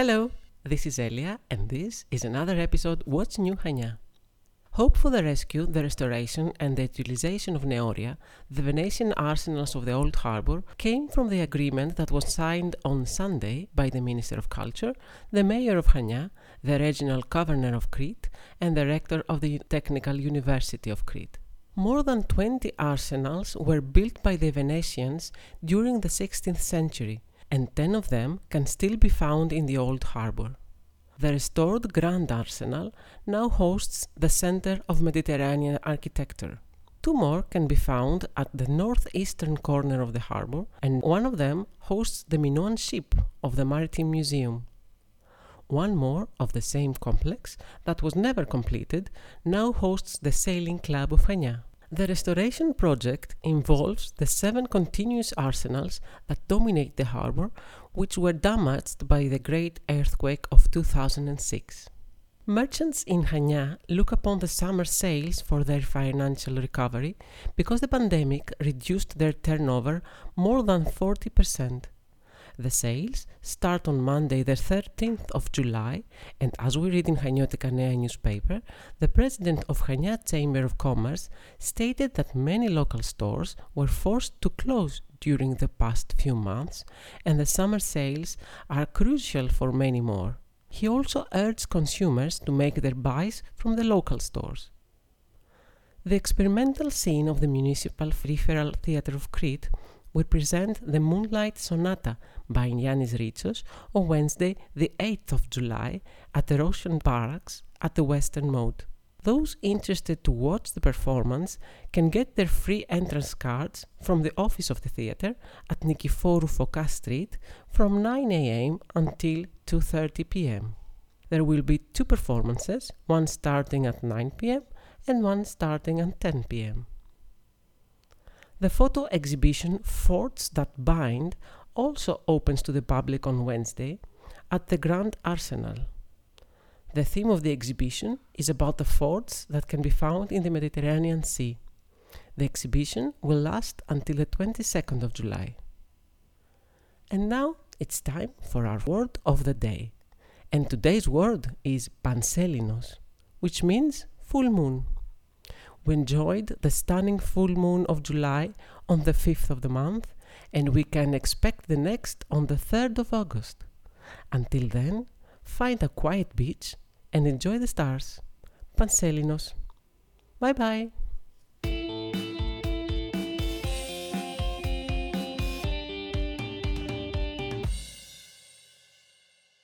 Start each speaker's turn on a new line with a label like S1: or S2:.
S1: Hello, this is Elia, and this is another episode What's New Chania. Hope for the rescue, the restoration, and the utilization of Neoria, the Venetian arsenals of the Old Harbour, came from the agreement that was signed on Sunday by the Minister of Culture, the Mayor of Chania, the Regional Governor of Crete, and the Rector of the Technical University of Crete. More than 20 arsenals were built by the Venetians during the 16th century, and 10 of them can still be found in the Old Harbour. The restored Grand Arsenal now hosts the Center of Mediterranean Architecture. Two more can be found at the northeastern corner of the harbour, and one of them hosts the Minoan ship of the Maritime Museum. One more of the same complex, that was never completed, now hosts the Sailing Club of Chania. The restoration project involves the seven continuous arsenals that dominate the harbour, which were damaged by the great earthquake of 2006. Merchants in Chania look upon the summer sales for their financial recovery because the pandemic reduced their turnover more than 40%. The sales start on Monday, the 13th of July, and as we read in Haniotika Nea newspaper, the president of Chania Chamber of Commerce stated that many local stores were forced to close during the past few months, and the summer sales are crucial for many more. He also urged consumers to make their buys from the local stores. The experimental scene of the Municipal Peripheral Theatre of Crete will present the Moonlight Sonata by Yannis Ritsos on Wednesday, the 8th of July, at the Roshan Barracks at the Western Moat. Those interested to watch the performance can get their free entrance cards from the office of the theatre at Nikiforu Foka Street from 9 a.m. until 2:30 p.m. There will be two performances, one starting at 9 p.m. and one starting at 10 p.m. The photo exhibition Forts That Bind also opens to the public on Wednesday at the Grand Arsenal. The theme of the exhibition is about the forts that can be found in the Mediterranean Sea. The exhibition will last until the 22nd of July. And now it's time for our word of the day. And today's word is Panselinos, which means full moon. We enjoyed the stunning full moon of July on the 5th of the month, and we can expect the next on the 3rd of August. Until then, find a quiet beach and enjoy the stars. Panselinos. Bye bye.